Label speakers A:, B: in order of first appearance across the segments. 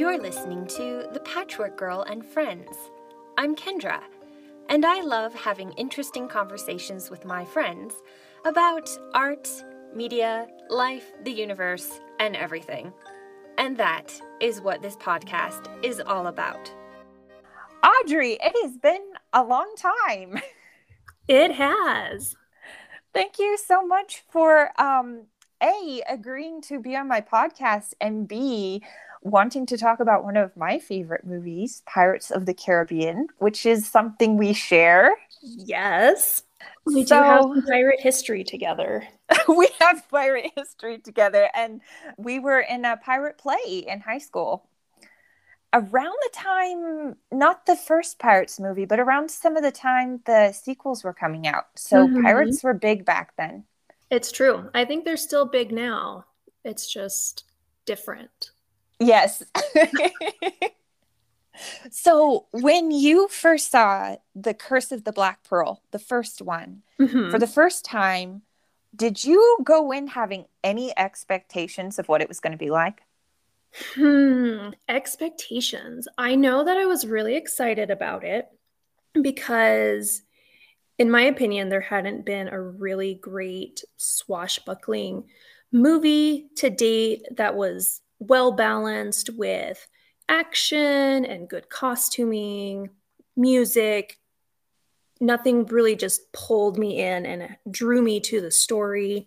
A: You're listening to The Patchwork Girl and Friends. I'm Kendra, and I love having interesting conversations with my friends about art, media, life, the universe, and everything. And that is what this podcast is all about.
B: Audrey, it has been a long time.
C: It has.
B: Thank you so much for um A agreeing to be on my podcast and B wanting to talk about one of my favorite movies, Pirates of the Caribbean, which is something we share.
C: Yes. We so, do have pirate history together.
B: we have pirate history together and we were in a pirate play in high school around the time not the first pirates movie but around some of the time the sequels were coming out so mm-hmm. pirates were big back then
C: it's true i think they're still big now it's just different
B: yes so when you first saw the curse of the black pearl the first one mm-hmm. for the first time did you go in having any expectations of what it was going to be like
C: Hmm, expectations. I know that I was really excited about it because, in my opinion, there hadn't been a really great swashbuckling movie to date that was well balanced with action and good costuming, music. Nothing really just pulled me in and drew me to the story.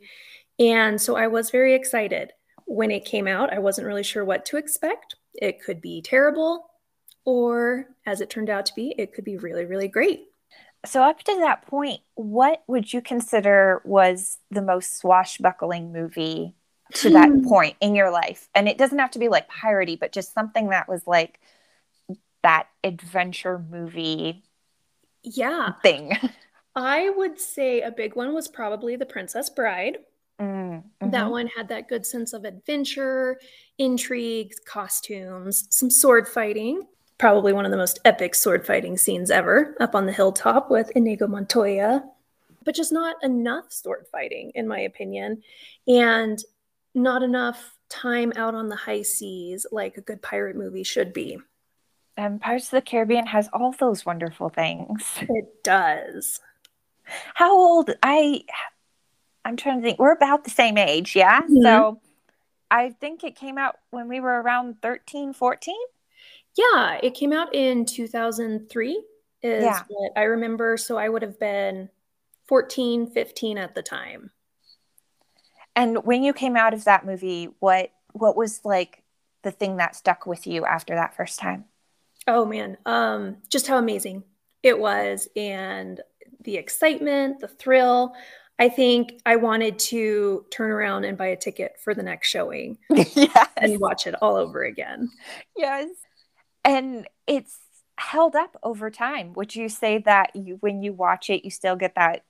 C: And so I was very excited when it came out, I wasn't really sure what to expect. It could be terrible, or as it turned out to be, it could be really, really great.
B: So, up to that point, what would you consider was the most swashbuckling movie to that hmm. point in your life? And it doesn't have to be like piratey, but just something that was like that adventure movie
C: yeah
B: thing.
C: I would say a big one was probably The Princess Bride. Mm-hmm. That one had that good sense of adventure, intrigue, costumes, some sword fighting. Probably one of the most epic sword fighting scenes ever up on the hilltop with Inigo Montoya. But just not enough sword fighting, in my opinion. And not enough time out on the high seas like a good pirate movie should be.
B: And Pirates of the Caribbean has all those wonderful things.
C: It does.
B: How old I I'm trying to think. We're about the same age, yeah. Mm-hmm. So I think it came out when we were around 13, 14.
C: Yeah, it came out in 2003 is yeah. what I remember. So I would have been 14, 15 at the time.
B: And when you came out of that movie, what what was like the thing that stuck with you after that first time?
C: Oh man, um just how amazing it was and the excitement, the thrill. I think I wanted to turn around and buy a ticket for the next showing yes. and watch it all over again.
B: Yes. And it's held up over time. Would you say that you, when you watch it, you still get that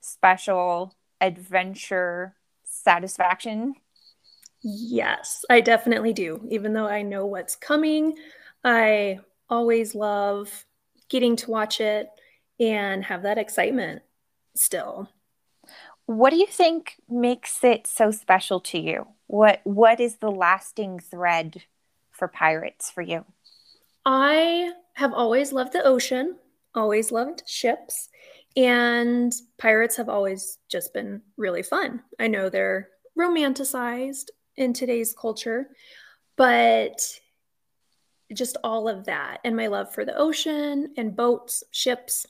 B: special adventure satisfaction?
C: Yes, I definitely do. Even though I know what's coming, I always love getting to watch it and have that excitement still.
B: What do you think makes it so special to you? What what is the lasting thread for pirates for you?
C: I have always loved the ocean, always loved ships, and pirates have always just been really fun. I know they're romanticized in today's culture, but just all of that and my love for the ocean and boats, ships,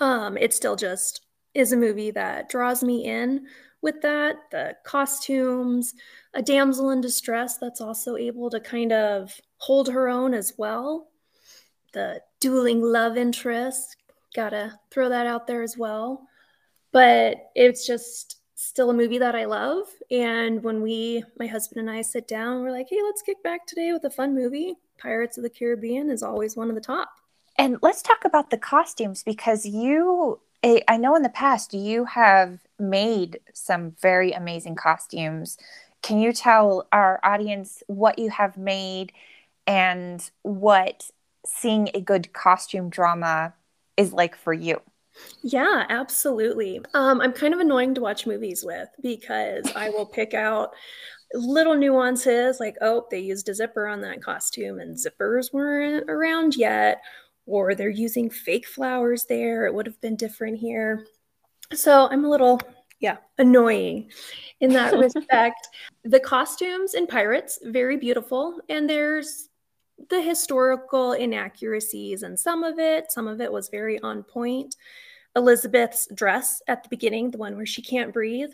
C: um, it's still just is a movie that draws me in with that the costumes a damsel in distress that's also able to kind of hold her own as well the dueling love interest gotta throw that out there as well. But it's just still a movie that i love. And when we my husband and i sit down we're like hey let's kick back today with a fun movie. Pirates of the caribbean is always one of the top.
B: And let's talk about the costumes because you I know in the past you have made some very amazing costumes. Can you tell our audience what you have made and what seeing a good costume drama is like for you?
C: Yeah, absolutely. Um, I'm kind of annoying to watch movies with because I will pick out little nuances like, oh, they used a zipper on that costume and zippers weren't around yet, or they're using fake flowers there. It would have been different here. So I'm a little, yeah, annoying in that respect. the costumes in Pirates, very beautiful. And there's the historical inaccuracies and some of it. Some of it was very on point. Elizabeth's dress at the beginning, the one where she can't breathe,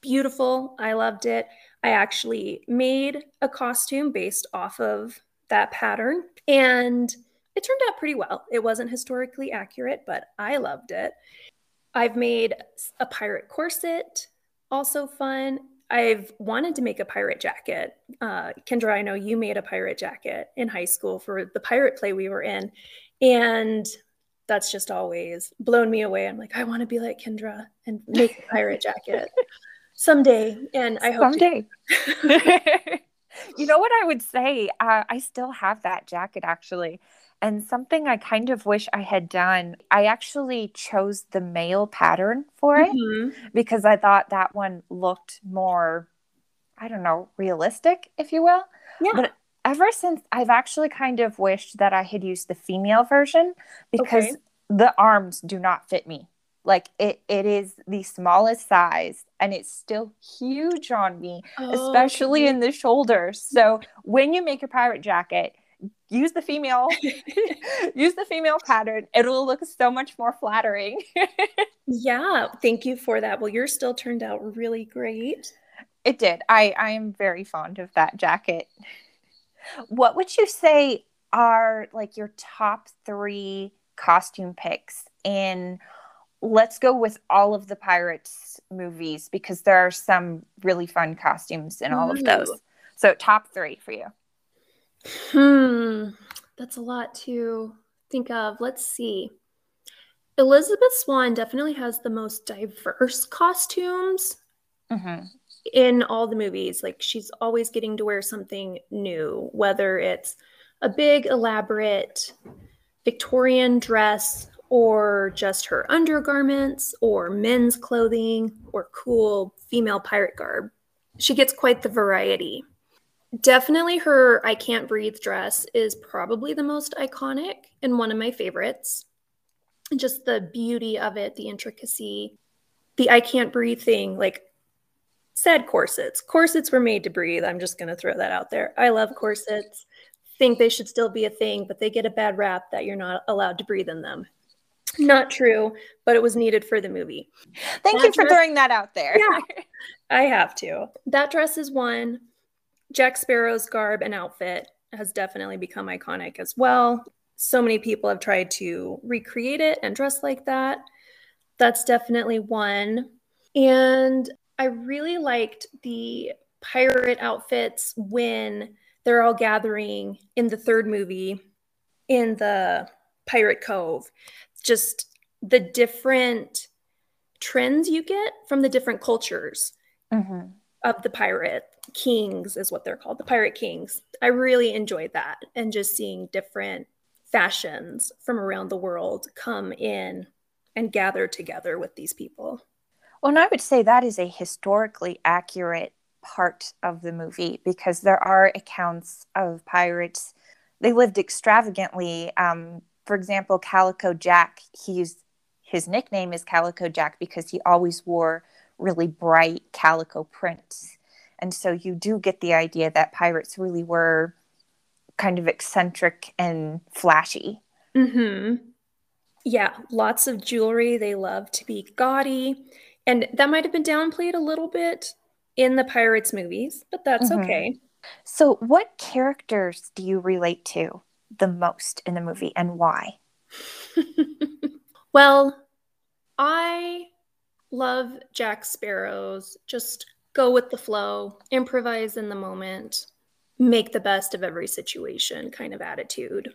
C: beautiful. I loved it. I actually made a costume based off of that pattern and it turned out pretty well. It wasn't historically accurate, but I loved it. I've made a pirate corset, also fun. I've wanted to make a pirate jacket. Uh, Kendra, I know you made a pirate jacket in high school for the pirate play we were in. And that's just always blown me away. I'm like, I want to be like Kendra and make a pirate jacket someday. And I hope
B: someday. you know what I would say? Uh, I still have that jacket actually. And something I kind of wish I had done, I actually chose the male pattern for it mm-hmm. because I thought that one looked more, I don't know, realistic, if you will. Yeah. But ever since I've actually kind of wished that I had used the female version because okay. the arms do not fit me. Like it, it is the smallest size and it's still huge on me, oh, especially okay. in the shoulders. So when you make a pirate jacket, use the female use the female pattern. It'll look so much more flattering.
C: Yeah thank you for that. Well yours still turned out really great.
B: It did. I i am very fond of that jacket. What would you say are like your top three costume picks? In let's go with all of the pirates movies because there are some really fun costumes in all of those. So top three for you
C: Hmm, that's a lot to think of. Let's see. Elizabeth Swann definitely has the most diverse costumes mm-hmm. in all the movies. Like she's always getting to wear something new, whether it's a big, elaborate Victorian dress or just her undergarments or men's clothing or cool female pirate garb. She gets quite the variety. Definitely her I Can't Breathe dress is probably the most iconic and one of my favorites. Just the beauty of it, the intricacy, the I Can't Breathe thing, like said corsets. Corsets were made to breathe. I'm just going to throw that out there. I love corsets. Think they should still be a thing, but they get a bad rap that you're not allowed to breathe in them. Not true, but it was needed for the movie.
B: Thank that you for dress, throwing that out there.
C: yeah, I have to. That dress is one. Jack Sparrow's garb and outfit has definitely become iconic as well. So many people have tried to recreate it and dress like that. That's definitely one. And I really liked the pirate outfits when they're all gathering in the third movie in the Pirate Cove. Just the different trends you get from the different cultures mm-hmm. of the pirate kings is what they're called, the pirate kings. I really enjoyed that and just seeing different fashions from around the world come in and gather together with these people.
B: Well, and I would say that is a historically accurate part of the movie because there are accounts of pirates. They lived extravagantly. Um, for example, Calico Jack, he's his nickname is Calico Jack because he always wore really bright calico prints. And so you do get the idea that pirates really were kind of eccentric and flashy.
C: Mm-hmm. Yeah, lots of jewelry. They love to be gaudy. And that might have been downplayed a little bit in the Pirates movies, but that's mm-hmm. okay.
B: So, what characters do you relate to the most in the movie and why?
C: well, I love Jack Sparrow's just go with the flow, improvise in the moment, make the best of every situation kind of attitude.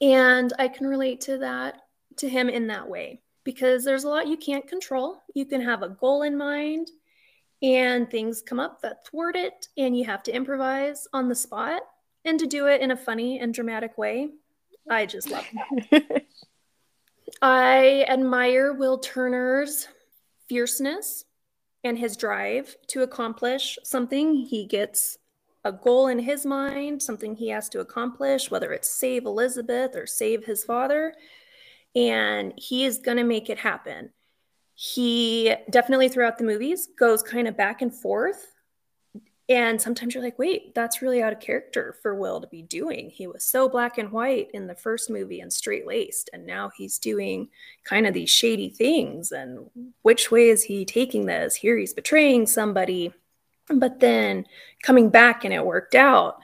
C: And I can relate to that, to him in that way, because there's a lot you can't control. You can have a goal in mind and things come up that thwart it, and you have to improvise on the spot and to do it in a funny and dramatic way. I just love that. I admire Will Turner's fierceness and his drive to accomplish something. He gets a goal in his mind, something he has to accomplish, whether it's save Elizabeth or save his father, and he is going to make it happen. He definitely throughout the movies goes kind of back and forth and sometimes you're like, wait, that's really out of character for Will to be doing. He was so black and white in the first movie and straight laced, and now he's doing kind of these shady things. And which way is he taking this? Here he's betraying somebody, but then coming back and it worked out.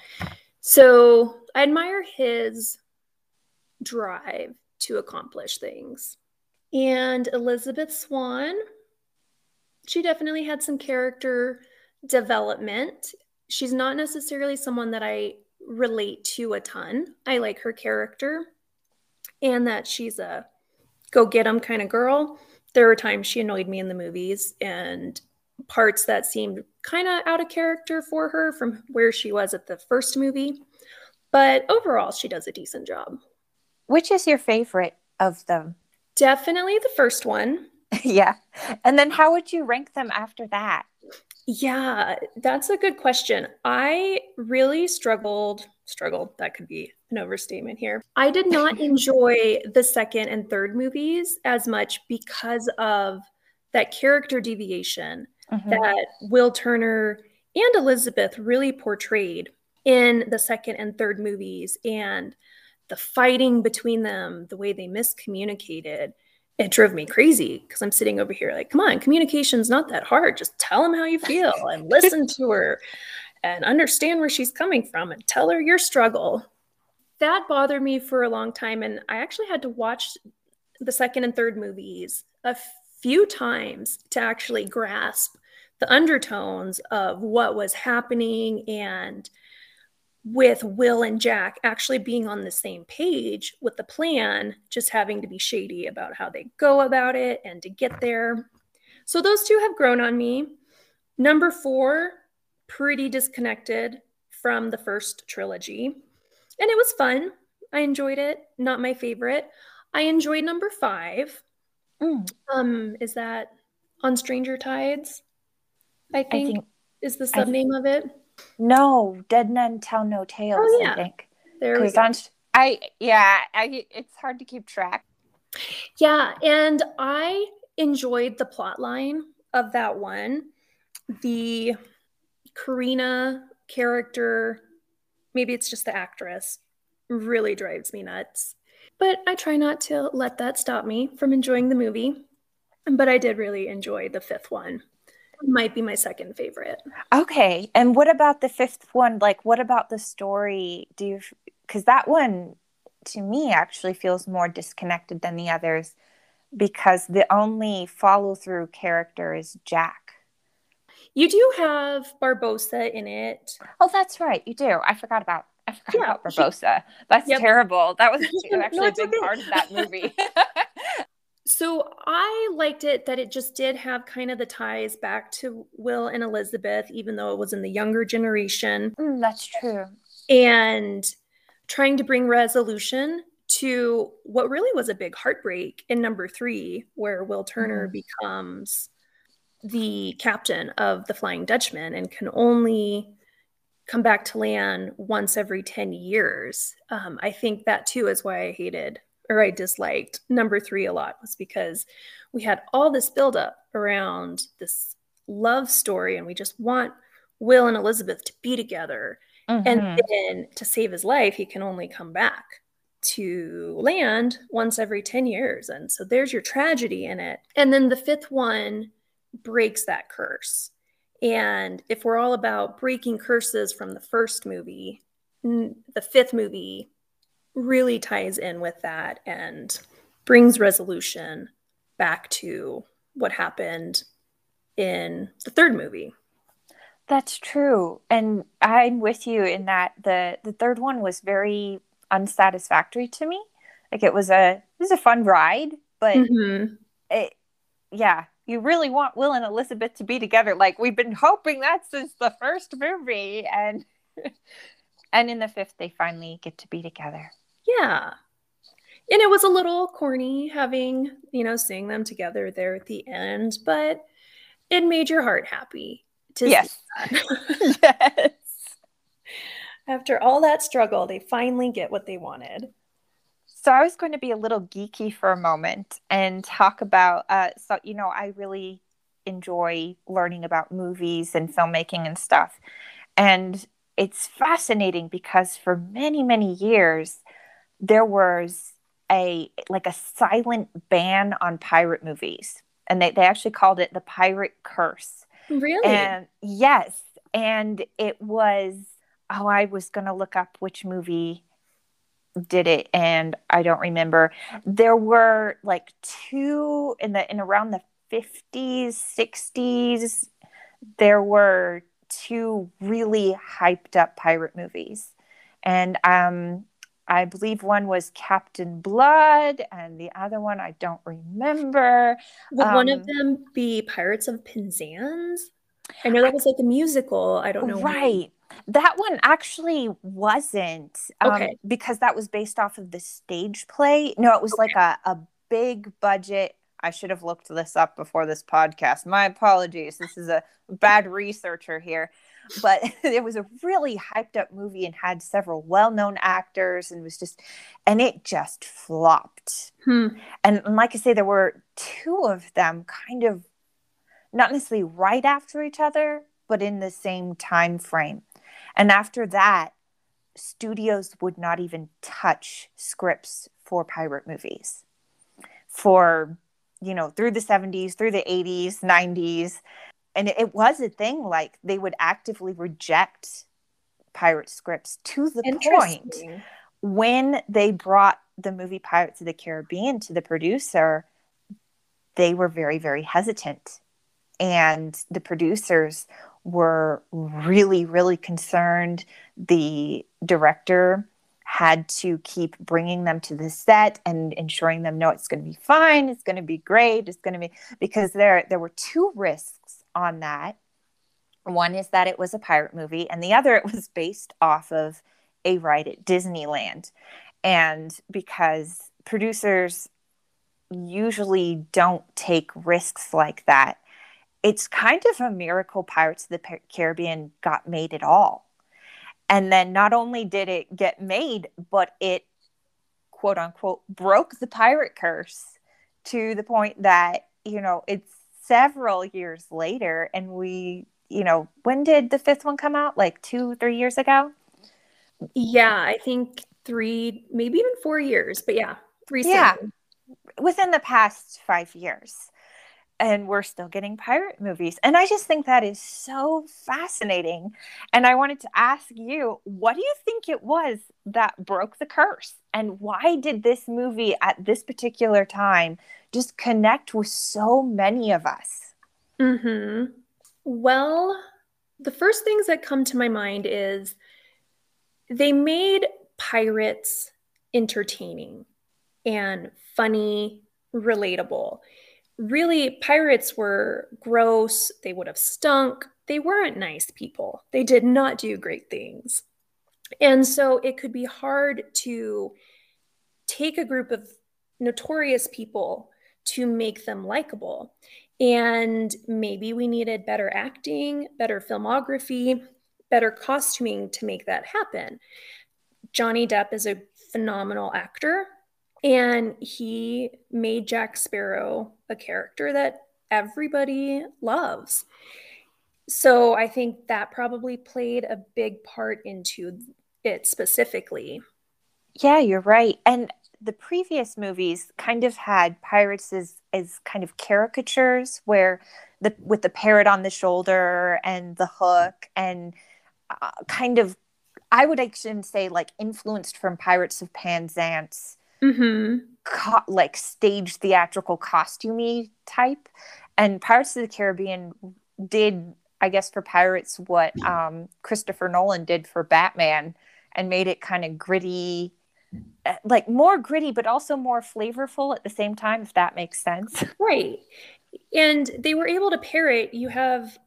C: So I admire his drive to accomplish things. And Elizabeth Swann, she definitely had some character development. She's not necessarily someone that I relate to a ton. I like her character and that she's a go get 'em kind of girl. There were times she annoyed me in the movies and parts that seemed kind of out of character for her from where she was at the first movie. But overall, she does a decent job.
B: Which is your favorite of them?
C: Definitely the first one.
B: yeah. And then how would you rank them after that?
C: Yeah, that's a good question. I really struggled, struggled, that could be an overstatement here. I did not enjoy the second and third movies as much because of that character deviation mm-hmm. that Will Turner and Elizabeth really portrayed in the second and third movies and the fighting between them, the way they miscommunicated it drove me crazy because I'm sitting over here like, come on, communication's not that hard. Just tell them how you feel and listen to her and understand where she's coming from and tell her your struggle. That bothered me for a long time. And I actually had to watch the second and third movies a few times to actually grasp the undertones of what was happening and with Will and Jack actually being on the same page with the plan, just having to be shady about how they go about it and to get there. So those two have grown on me. Number four, pretty disconnected from the first trilogy. And it was fun. I enjoyed it. Not my favorite. I enjoyed number five. Mm. Um, is that on Stranger Tides? I think, I think is the sub name of it.
B: No, Dead Men Tell No oh, Tales. Oh, yeah. I think.
C: There we go. On,
B: I yeah, I, it's hard to keep track.
C: Yeah, and I enjoyed the plot line of that one. The Carina character, maybe it's just the actress, really drives me nuts. But I try not to let that stop me from enjoying the movie. But I did really enjoy the fifth one might be my second favorite.
B: Okay. And what about the fifth one? Like, what about the story? Do you, because that one to me actually feels more disconnected than the others because the only follow through character is Jack.
C: You do have Barbossa in it.
B: Oh, that's right. You do. I forgot about I forgot yeah, about Barbossa. That's yep. terrible. That was actually no, a big okay. part of that movie.
C: So I liked it that it just did have kind of the ties back to Will and Elizabeth, even though it was in the younger generation.
B: Mm, that's true.
C: And trying to bring resolution to what really was a big heartbreak in number three, where Will Turner mm. becomes the captain of the Flying Dutchman and can only come back to land once every 10 years. Um, I think that too is why I hated or I disliked number three a lot was because we had all this buildup around this love story and we just want Will and Elizabeth to be together. Mm-hmm. And then to save his life, he can only come back to land once every 10 years. And so there's your tragedy in it. And then the fifth one breaks that curse. And if we're all about breaking curses from the first movie, the fifth movie really ties in with that and brings resolution back to what happened in the third movie.
B: That's true. And I'm with you in that the the third one was very unsatisfactory to me. Like it was a it was a fun ride, but mm-hmm. it yeah, you really want Will and Elizabeth to be together. Like we've been hoping that since the first movie and and in the fifth they finally get to be together.
C: Yeah. And it was a little corny having, you know, seeing them together there at the end, but it made your heart happy to
B: yes.
C: yes. After all that struggle, they finally get what they wanted.
B: So I was going to be a little geeky for a moment and talk about. Uh, so you know, I really enjoy learning about movies and filmmaking and stuff, and it's fascinating because for many many years there was a like a silent ban on pirate movies and they, they actually called it the pirate curse.
C: Really?
B: And yes and it was oh i was going to look up which movie did it and i don't remember. There were like two in the in around the 50s 60s there were two really hyped up pirate movies. And um I believe one was Captain Blood, and the other one I don't remember.
C: Would um, one of um, them be Pirates of Penzance? I know that was like a musical. I don't know.
B: Right. That one actually wasn't. Um, okay. Because that was based off of the stage play. No, it was okay. like a, a big budget. I should have looked this up before this podcast. My apologies. This is a bad researcher here but it was a really hyped up movie and had several well-known actors and was just and it just flopped.
C: Hmm.
B: and, and like i say there were two of them kind of not necessarily right after each other but in the same time frame. And after that studios would not even touch scripts for pirate movies. For you know through the 70s through the 80s 90s and it, was a thing like they would actively reject pirate scripts to the point when they brought the movie Pirates of the Caribbean to the producer, they were very, very hesitant. And the producers were really, really concerned. The director had to keep bringing them to the set and ensuring them, no, it's going to be fine, it's going to be great, it's going to be because there there were two risks on that. One is that it was a pirate movie, and the other, it was based off of a ride at Disneyland. And because producers usually don't take risks like that, it's kind of a miracle Pirates of the Caribbean got made at all. And then not only did it get made, but it quote unquote broke the pirate curse to the point that, you know, it's several years later and we you know when did the fifth one come out? Like two three years ago?
C: Yeah i think three maybe even four years but yeah three
B: yeah. Within the past five years and we're still getting pirate movies. And I just think that is so fascinating. And I wanted to ask you, what do you think it was that broke the curse? And why did this movie at this particular time just connect with so many of us?
C: Mhm. Well, the first things that come to my mind is they made pirates entertaining and funny, relatable really, pirates were gross. They would have stunk. They weren't nice people. They did not do great things. And so it could be hard to take a group of notorious people to make them likable. And maybe we needed better acting, better filmography, better costuming to make that happen. Johnny Depp is a phenomenal actor. And he made Jack Sparrow a character that everybody loves. So I think that probably played a big part into it specifically.
B: Yeah, you're right. And the previous movies kind of had pirates as, as kind of caricatures where the with the parrot on the shoulder and the hook and uh, kind of I would actually say like influenced from Pirates of Penzance
C: mm-hmm.
B: Co- like stage theatrical costumey type. And Pirates of the Caribbean did, I guess, for pirates what um, Christopher Nolan did for Batman, and made it kind of gritty, eh, like more gritty, but also more flavorful at the same time. If that makes sense,
C: right? And they were able to pair it. You have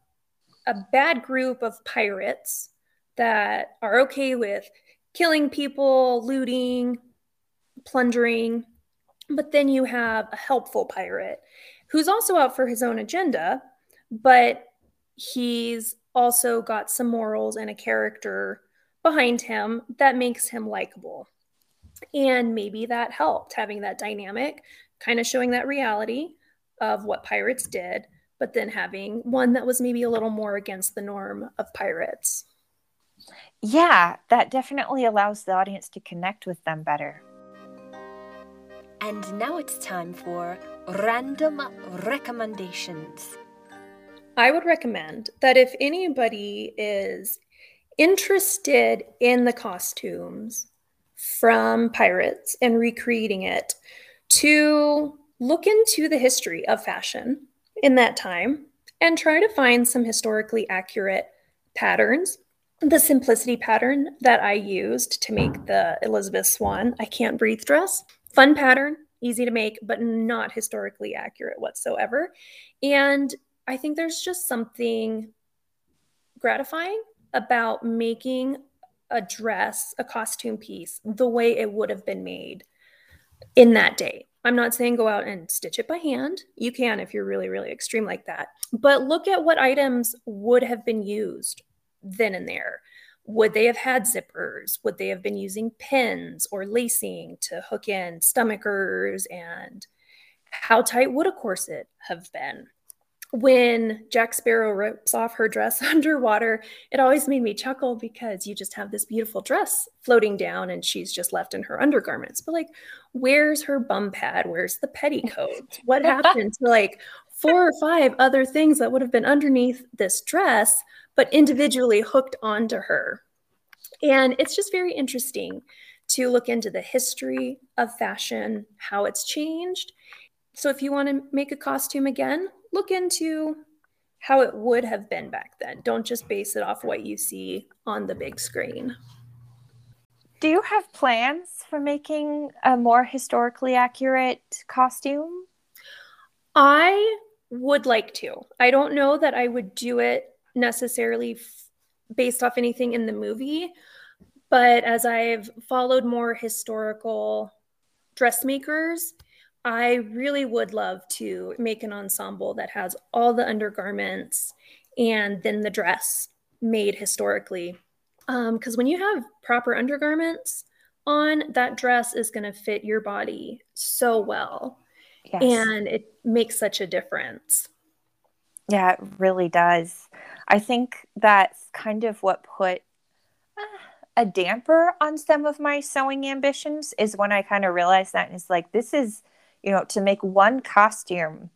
C: a bad group of pirates that are okay with killing people, looting, plundering. But then you have a helpful pirate who's also out for his own agenda, but he's also got some morals and a character behind him that makes him likable. And maybe that helped having that dynamic, kind of showing that reality of what pirates did, but then having one that was maybe a little more against the norm of pirates.
B: Yeah, that definitely allows the audience to connect with them better.
A: And now it's time for random recommendations.
C: I would recommend that if anybody is interested in the costumes from Pirates and recreating it, to look into the history of fashion in that time and try to find some historically accurate patterns. The simplicity pattern that I used to make the Elizabeth Swann I Can't Breathe dress, fun pattern, easy to make, but not historically accurate whatsoever. And I think there's just something gratifying about making a dress, a costume piece, the way it would have been made in that day. I'm not saying go out and stitch it by hand. You can if you're really, really extreme like that. But look at what items would have been used then and there. Would they have had zippers? Would they have been using pins or lacing to hook in stomachers? And how tight would a corset have been? when Jack Sparrow rips off her dress underwater, it always made me chuckle because you just have this beautiful dress floating down and she's just left in her undergarments. But like, where's her bum pad? Where's the petticoat? What happened to like four or five other things that would have been underneath this dress, but individually hooked onto her? And it's just very interesting to look into the history of fashion, how it's changed. So if you want to make a costume again, look into how it would have been back then. Don't just base it off what you see on the big screen.
B: Do you have plans for making a more historically accurate costume?
C: I would like to. I don't know that I would do it necessarily f- based off anything in the movie, but as I've followed more historical dressmakers, I really would love to make an ensemble that has all the undergarments and then the dress made historically. Because um, when you have proper undergarments on, that dress is going to fit your body so well. Yes. And it makes such a difference.
B: Yeah, it really does. I think that's kind of what put uh, a damper on some of my sewing ambitions is when I kind of realized that and it's like, this is you know, to make one costume,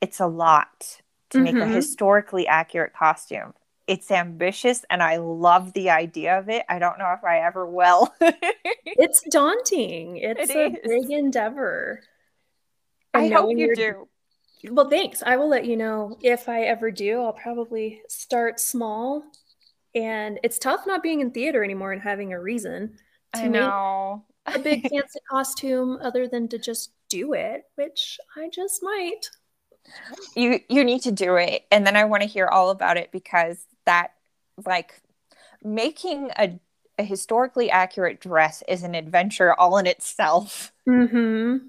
B: it's a lot to mm-hmm. make a mm-hmm. historically accurate costume. It's ambitious and I love the idea of it. I don't know if I ever will.
C: it's daunting. It's it a is. big endeavor.
B: I hope you do.
C: Well, thanks. I will let you know if I ever do. I'll probably start small. And it's tough not being in theater anymore and having a reason
B: to I know.
C: a big fancy costume other than to just do it, which I just might.
B: You you need to do it and then I want to hear all about it because that like making a a historically accurate dress is an adventure all in itself.
C: Mhm.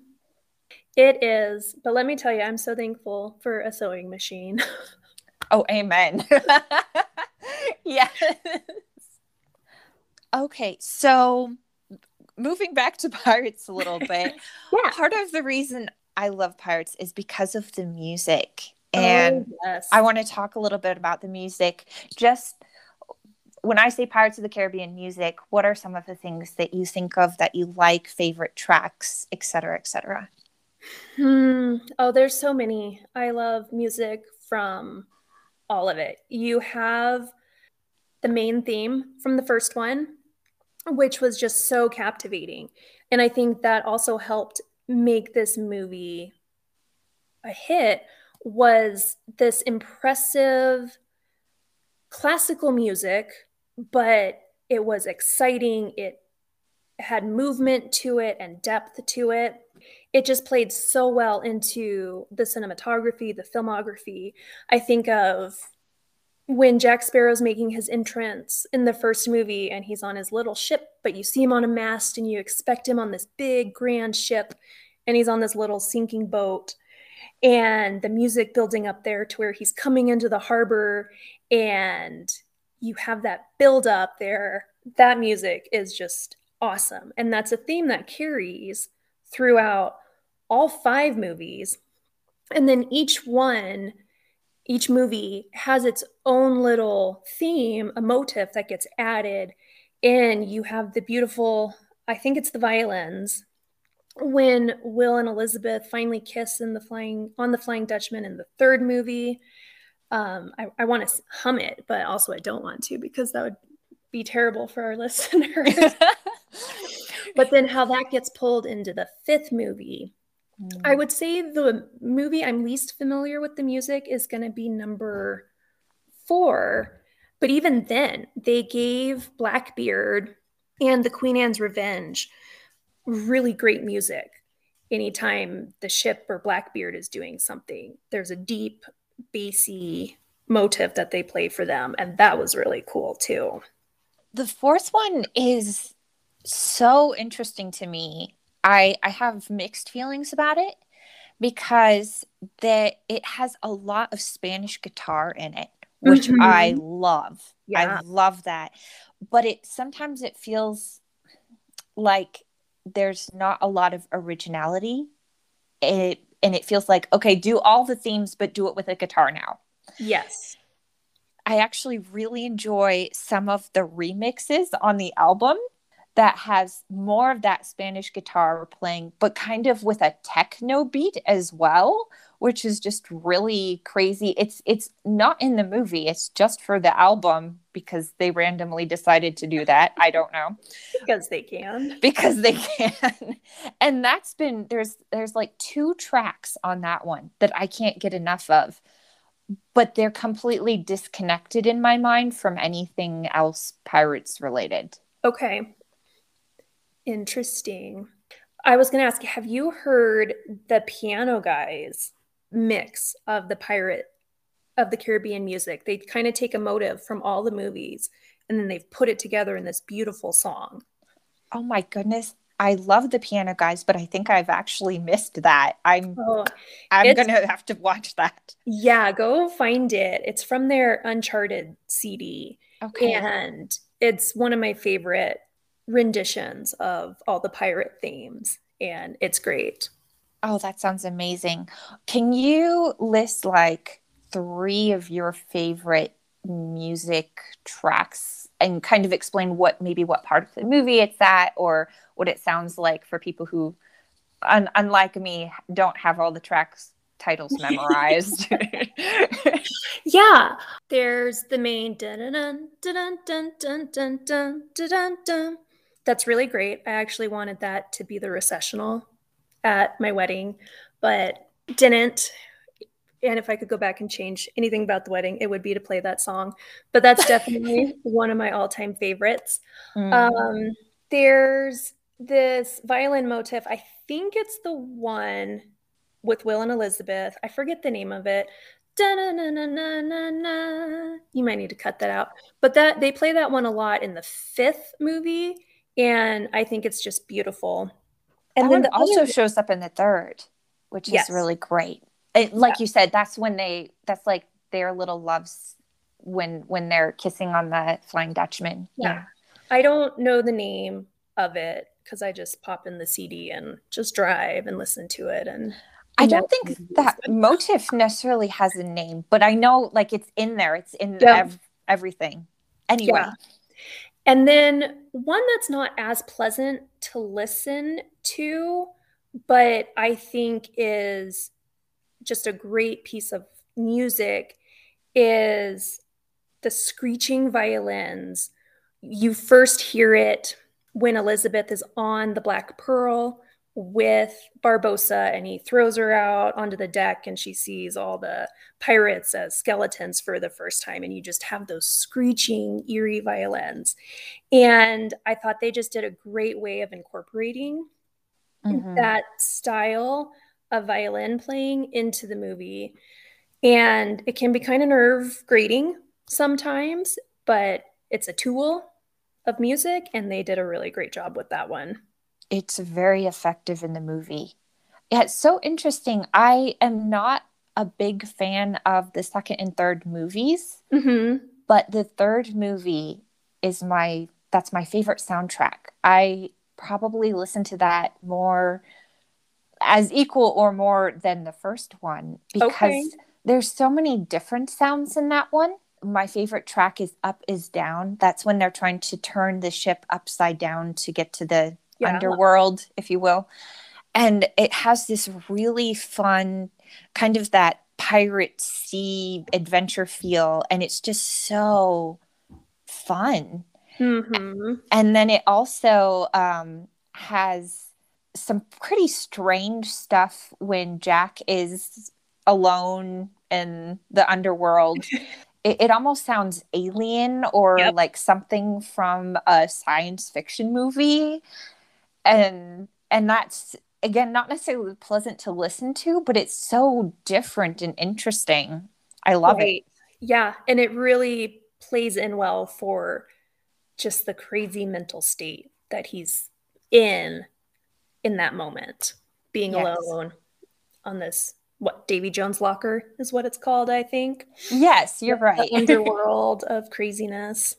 C: It is, but let me tell you I'm so thankful for a sewing machine.
B: oh, amen. yes. Okay, so moving back to pirates a little bit. yeah. Part of the reason I love pirates is because of the music. Oh, and oh, yes. I want to talk a little bit about the music. Just when I say Pirates of the Caribbean music, what are some of the things that you think of that you like, favorite tracks, et cetera, et cetera?
C: Hmm. Oh, there's so many. I love music from all of it. You have the main theme from the first one, which was just so captivating. And I think that also helped make this movie a hit was this impressive classical music, but it was exciting. It had movement to it and depth to it. It just played so well into the cinematography, the filmography. I think of when Jack Sparrow's making his entrance in the first movie and he's on his little ship, but you see him on a mast and you expect him on this big grand ship and he's on this little sinking boat. and the music building up there to where he's coming into the harbor and you have that build up there. That music is just awesome. And that's a theme that carries throughout all five movies. And then each one, each movie has its own little theme, a motif that gets added in. You have the beautiful, I think it's the violins when Will and Elizabeth finally kiss in the flying on the Flying Dutchman in the third movie. Um, I, I want to hum it, but also I don't want to because that would be terrible for our listeners. but then how that gets pulled into the fifth movie. Mm. I would say the movie I'm least familiar with the music is going to be number four. But even then, they gave Blackbeard and the Queen Anne's Revenge really great music anytime the ship or Blackbeard is doing something. There's a deep, bassy motive that they play for them, and that was really cool too.
B: The fourth one is so interesting to me. I I have mixed feelings about it because that it has a lot of Spanish guitar in it, which mm-hmm. I love. Yeah. I love that. But it sometimes it feels like there's not a lot of originality. It and it feels like okay, do all the themes, but do it with a guitar now.
C: Yes.
B: I actually really enjoy some of the remixes on the album that has more of that Spanish guitar playing, but kind of with a techno beat as well, which is just really crazy. It's it's not in the movie. It's just for the album because they randomly decided to do that. I don't know.
C: because they can.
B: Because they can. and that's been there's there's like two tracks on that one that I can't get enough of. But they're completely disconnected in my mind from anything else pirates related.
C: Okay. Interesting. I was going to ask, have you heard the piano guys mix of the pirate of the Caribbean music. They kind of take a motive from all the movies and then they've put it together in this beautiful song.
B: Oh my goodness. I love the piano guys, but I think I've actually missed that. I'm oh, I'm gonna have to watch that.
C: Yeah, go find it. It's from their Uncharted CD. Okay. And it's one of my favorite renditions of all the pirate themes. And it's great.
B: Oh, that sounds amazing. Can you list like three of your favorite music tracks and kind of explain what maybe what part of the movie it's at or what it sounds like for people who un- unlike me don't have all the tracks titles memorized
C: yeah there's the main dun dun dun dun dun dun dun dun dun that's really great i actually wanted that to be the recessional at my wedding, but didn't. And if I could go back and change anything about the wedding, it would be to play that song. But that's definitely one of my all time favorites. Mm. Um, there's this violin motif. I think it's the one with Will and Elizabeth. I forget the name of it. You might need to cut that out. But that they play that one a lot in the fifth movie. And I think it's just beautiful
B: and then the also other... shows up in the third, which yes. is really great. It, like yeah. you said, that's when they that's like their little loves when when they're kissing on the Flying Dutchman.
C: Yeah. yeah. I don't know the name of it because I just pop in the CD and just drive and listen to it and
B: I don't think that motif necessarily has a name, but I know like it's in there. It's in yeah. ev- everything. Anyway. Yeah.
C: And then one that's not as pleasant to listen to, but I think is just a great piece of music is the screeching violins. You first hear it when Elizabeth is on the Black Pearl with Barbossa and he throws her out onto the deck and she sees all the pirates as skeletons for the first time and you just have those screeching eerie violins. And I thought they just did a great way of incorporating mm-hmm. that style of violin playing into the movie. And it can be kind of nerve grating sometimes but it's a tool of music and they did a really great job with that one
B: it's very effective in the movie. Yeah, it's so interesting. I am not a big fan of the second and third movies,
C: Mm-hmm.
B: but the third movie is my that's my favorite soundtrack. I probably listen to that more as equal or more than the first one because
C: Okay.
B: there's so many different sounds in that one. My favorite track is Up is Down. That's when they're trying to turn the ship upside down to get to the
C: Yeah.
B: underworld, if you will. And it has this really fun kind of that pirate sea adventure feel. And it's just so fun.
C: Mm-hmm.
B: And then it also um, has some pretty strange stuff when Jack is alone in the underworld. it, it almost sounds alien or
C: Yep.
B: like something from a science fiction movie. And and that's again not necessarily pleasant to listen to, but it's so different and interesting. I love it.
C: Yeah, and it really plays in well for just the crazy mental state that he's in in that moment, being
B: Yes.
C: alone on this what Davy Jones locker is what it's called, I think.
B: Yes, you're
C: The
B: right.
C: underworld of craziness.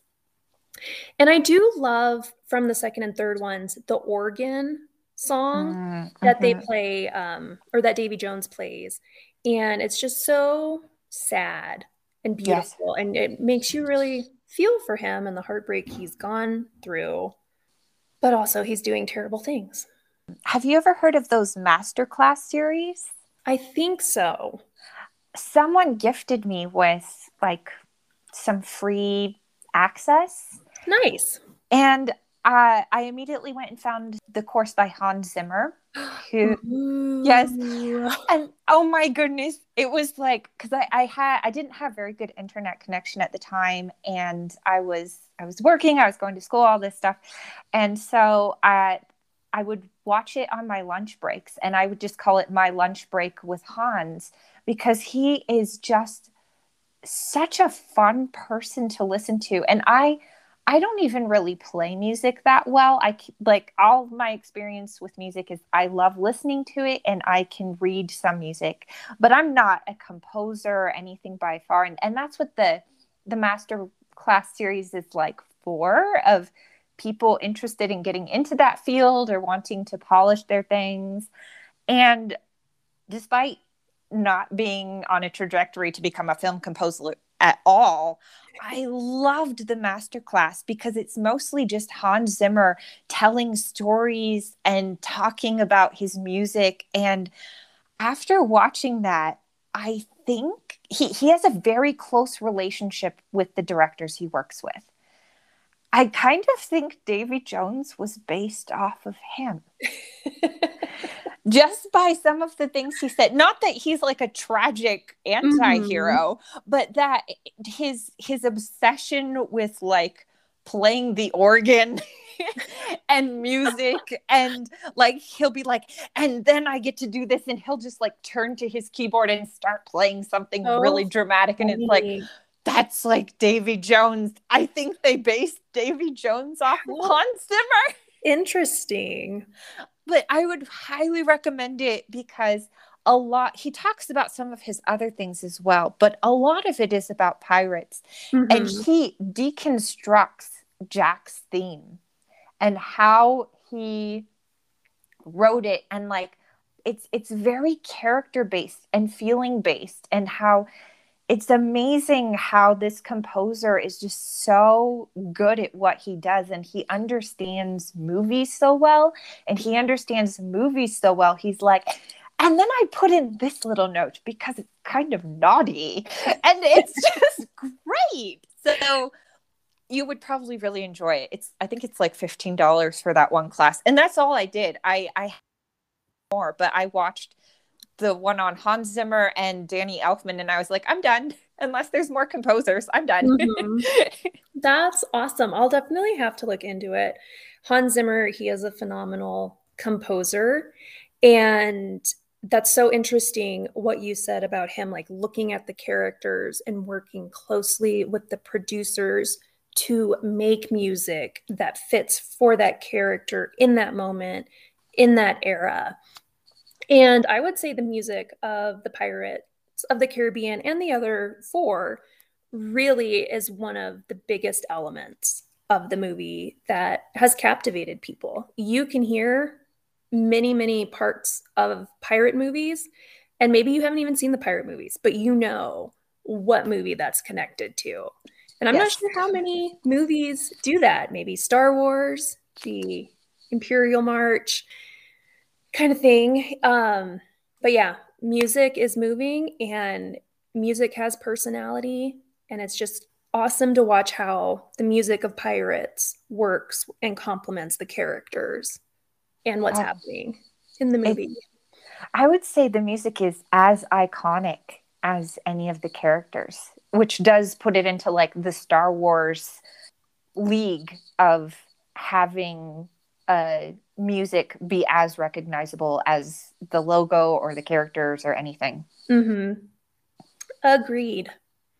C: And I do love from the second and third ones the organ song
B: Mm,
C: that they play um or that Davy Jones plays and it's just so sad and
B: Yes.
C: beautiful and it makes you really feel for him and the heartbreak he's gone through but also he's doing terrible things.
B: Have you ever heard of those masterclass series?
C: I think so.
B: Someone gifted me with like some free access,
C: Nice.
B: and uh, I immediately went and found the course by Hans Zimmer. Who Yes. And oh my goodness, it was like because I, I had I didn't have very good internet connection at the time, and I was I was working, I was going to school, all this stuff, and so I I would watch it on my lunch breaks, and I would just call it my lunch break with Hans because he is just such a fun person to listen to, and I. I don't even really play music that well. I like all my experience with music is I love listening to it and I can read some music, but I'm not a composer or anything by far. And, and that's what the the master class series is like for of people interested in getting into that field or wanting to polish their things. And despite not being on a trajectory to become a film composer at all, I loved the masterclass because it's mostly just Hans Zimmer telling stories and talking about his music. And after watching that, I think he, he has a very close relationship with the directors he works with. I kind of think Davy Jones was based off of him. Just by some of the things he said. Not that he's like a tragic anti-hero mm-hmm. but that his his obsession with like playing the organ and music and like he'll be like and then i get to do this and he'll just like turn to his keyboard and start playing something
C: Oh,
B: really dramatic and it's like. That's like davy jones i think they based davy jones off hans zimmer
C: Interesting.
B: but I would highly recommend it because a lot he talks about some of his other things as well, but a lot of it is about pirates and
C: Mhm.
B: he deconstructs Jack's theme and how he wrote it and like it's it's very character based and feeling based and how it's amazing how this composer is just so good at what he does and he understands movies so well and he understands movies so well. He's like and then i put in this little note because it's kind of naughty and it's just great. So you would probably really enjoy it. It's i think it's like $15 for that one class and that's all i did. I i more but i watched the one on Hans Zimmer and Danny Elfman, and I was like, I'm done. Unless there's more composers, I'm done.
C: Mhm. That's awesome. I'll definitely have to look into it. Hans Zimmer, he is a phenomenal composer. And that's so interesting what you said about him, like looking at the characters and working closely with the producers to make music that fits for that character in that moment, in that era. And I would say the music of the Pirates of the Caribbean and the other four really is one of the biggest elements of the movie that has captivated people. You can hear many, many parts of pirate movies, and maybe you haven't even seen the pirate movies, but you know what movie that's connected to. And I'm yes. not sure how many movies do that. Maybe Star Wars, the Imperial March kind of thing. Um, but yeah, music is moving and music has personality. And it's just awesome to watch how the music of Pirates works and complements the characters and what's oh. happening in the movie. It,
B: I would say the music is as iconic as any of the characters, which does put it into like the Star Wars league of having a music be as recognizable as the logo or the characters or anything.
C: Mm-hmm. Agreed.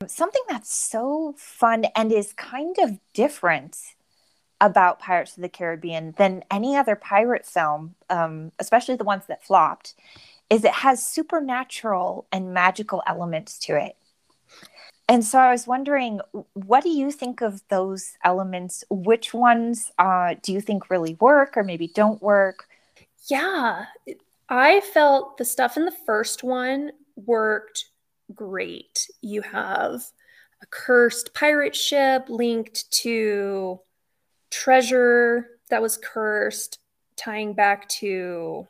B: Something that's so fun and is kind of different about Pirates of the Caribbean than any other pirate film, um, especially the ones that flopped, is it has supernatural and magical elements to it. And so I was wondering, what do you think of those elements? Which ones uh, do you think really work or maybe don't work?
C: Yeah, I felt the stuff in the first one worked great. You have a cursed pirate ship linked to treasure that was cursed, tying back to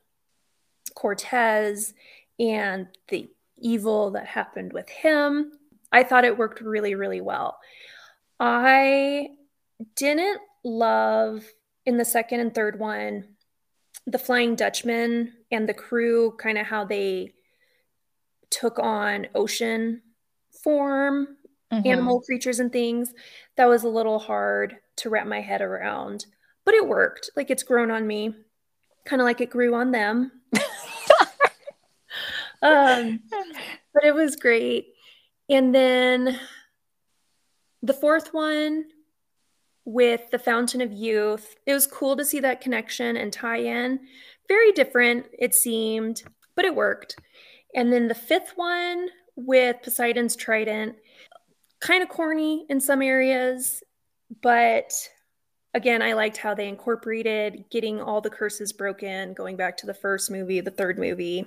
C: Cortez and the evil that happened with him. I thought it worked really, really well. I didn't love in the second and third one the Flying Dutchman and the crew, kind of how they took on ocean form, mm-hmm. animal creatures and things. That was a little hard to wrap my head around, but it worked. Like it's grown on me, kind of like it grew on them. um, but it was great. And then the fourth one with the Fountain of Youth, it was cool to see that connection and tie in. Very different, it seemed, but it worked. And then the fifth one with Poseidon's Trident, kind of corny in some areas, but again, I liked how they incorporated getting all the curses broken, going back to the first movie, the third movie.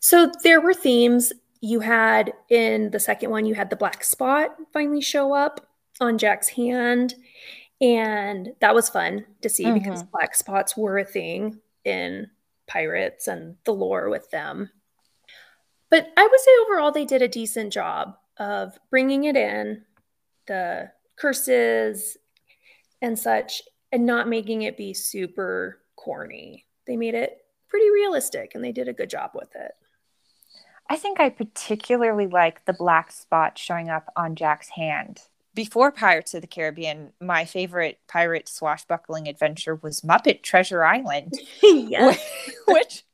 C: So there were themes you had in the second one, you had the black spot finally show up on Jack's hand. And that was fun to see mm-hmm. because black spots were a thing in pirates and the lore with them. But I would say overall, they did a decent job of bringing it in, the curses and such, and not making it be super corny. They made it pretty realistic and they did a good job with it.
B: I think I particularly like the black spot showing up on Jack's hand. Before Pirates of the Caribbean, my favorite pirate swashbuckling adventure was Muppet Treasure Island. which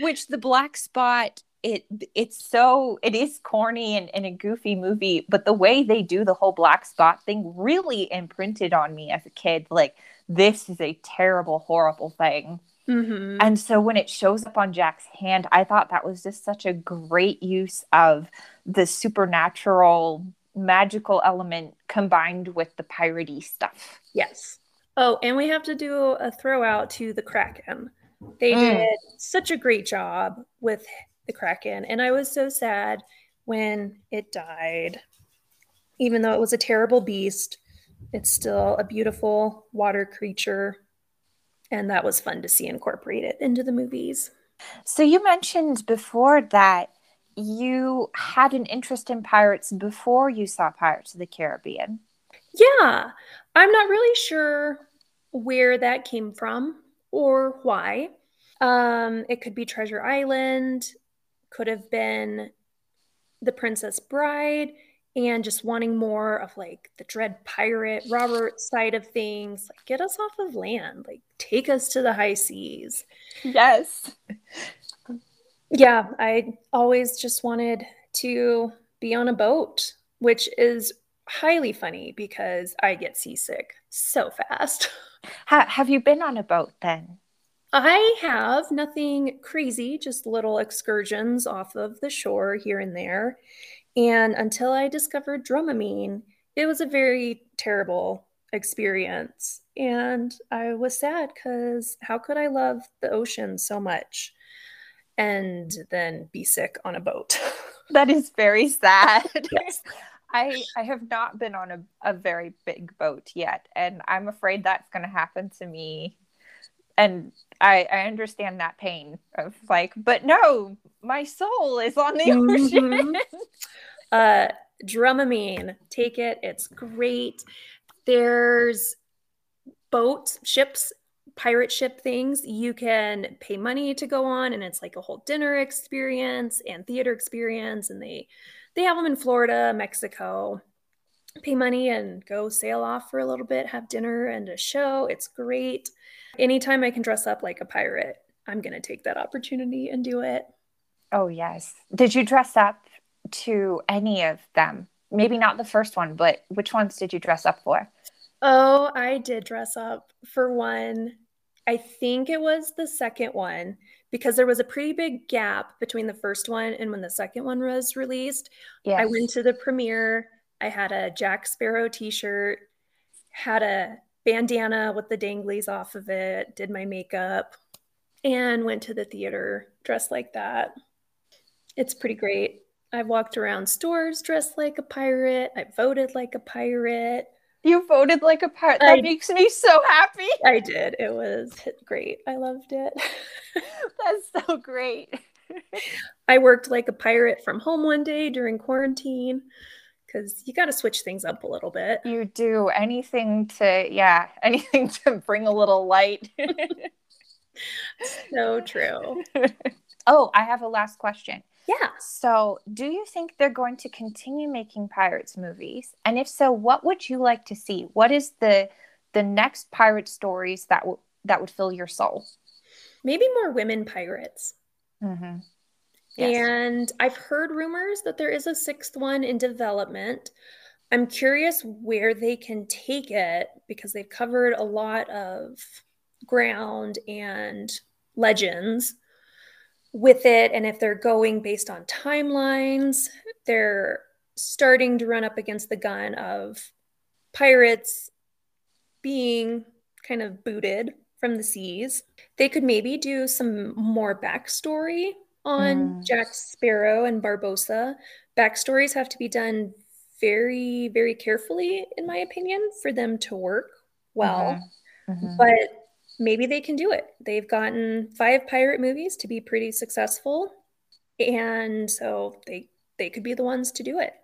B: which the black spot it it's so it is corny and, and a goofy movie, but the way they do the whole black spot thing really imprinted on me as a kid. Like this is a terrible, horrible thing. Mm-hmm. And so when it shows up on Jack's hand, I thought that was just such a great use of the supernatural magical element combined with the piratey stuff.
C: Yes. Oh, and we have to do a throw out to the Kraken. They mm. did such a great job with the Kraken, and I was so sad when it died. Even though it was a terrible beast, it's still a beautiful water creature and that was fun to see incorporated into the movies.
B: So you mentioned before that you had an interest in pirates before you saw Pirates of the Caribbean.
C: Yeah, I'm not really sure where that came from or why. Um, it could be Treasure Island, could have been The Princess Bride, and just wanting more of like the dread pirate Robert side of things. Like, get us off of land, like, take us to the high seas.
B: Yes.
C: Yeah, I always just wanted to be on a boat, which is highly funny because I get seasick so fast.
B: have you been on a boat then?
C: I have nothing crazy, just little excursions off of the shore here and there. And until I discovered Dramamine, it was a very terrible experience. And I was sad because how could I love the ocean so much and then be sick on a boat?
B: That is very sad.
C: Yes.
B: I I have not been on a, a very big boat yet, and I'm afraid that's going to happen to me. And I I understand that pain of like, but no, my soul is on the ocean.
C: Mhm. uh Dramamine, take it. It's great. There's boats, ships, pirate ship things you can pay money to go on and it's like a whole dinner experience and theater experience and they they have them in Florida, Mexico. Pay money and go sail off for a little bit, have dinner and a show. It's great. Anytime I can dress up like a pirate, I'm going to take that opportunity and do it.
B: Oh yes. Did you dress up to any of them? Maybe not the first one, but which ones did you dress up for?
C: Oh, I did dress up for one. I think it was the second one because there was a pretty big gap between the first one and when the second one was released.
B: Yes.
C: I went to the premiere. I had a Jack Sparrow t shirt, had a bandana with the danglies off of it, did my makeup, and went to the theater dressed like that. It's pretty great. I've walked around stores dressed like a pirate. I voted like a pirate.
B: You voted like a pirate. That
C: I-
B: makes me so happy.
C: I did. It was great. I loved it.
B: That's so great.
C: I worked like a pirate from home one day during quarantine because you got to switch things up a little bit.
B: You do anything to, yeah, anything to bring a little light.
C: So true.
B: oh, I have a last question.
C: Yeah.
B: So, do you think they're going to continue making pirates movies? And if so, what would you like to see? What is the the next pirate stories that will that would fill your soul?
C: Maybe more women pirates.
B: Mm-hmm.
C: And I've heard rumors that there is a sixth one in development. I'm curious where they can take it because they've covered a lot of ground and legends with it. And if they're going based on timelines, they're starting to run up against the gun of pirates being kind of booted from the seas. They could maybe do some more backstory on
B: Mm.
C: Jack Sparrow and Barbossa. Backstories have to be done very, very carefully, in my opinion, for them to work well.
B: Mhm.
C: But maybe they can do it. They've gotten five pirate movies to be pretty successful. And so they they could be the ones to do it.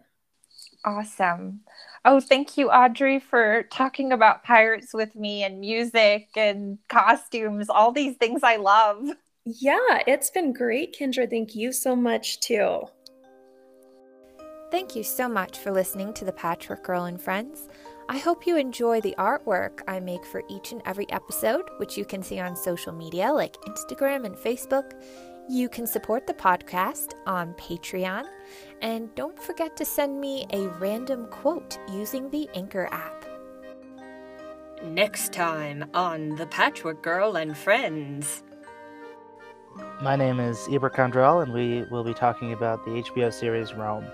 B: Awesome. Oh, thank you, Audrey, for talking about pirates with me and music and costumes, all these things I love.
C: Yeah, it's been great, Kendra. Thank you so much too.
A: Thank you so much for listening to the Patchwork Girl and Friends. I hope you enjoy the artwork I make for each and every episode, which you can see on social media like Instagram and Facebook. You can support the podcast on Patreon. And don't forget to send me a random quote using the Anchor app.
D: Next time on The Patchwork Girl and Friends.
E: My name is Ibra Condrell, and we will be talking about the HBO series Rome.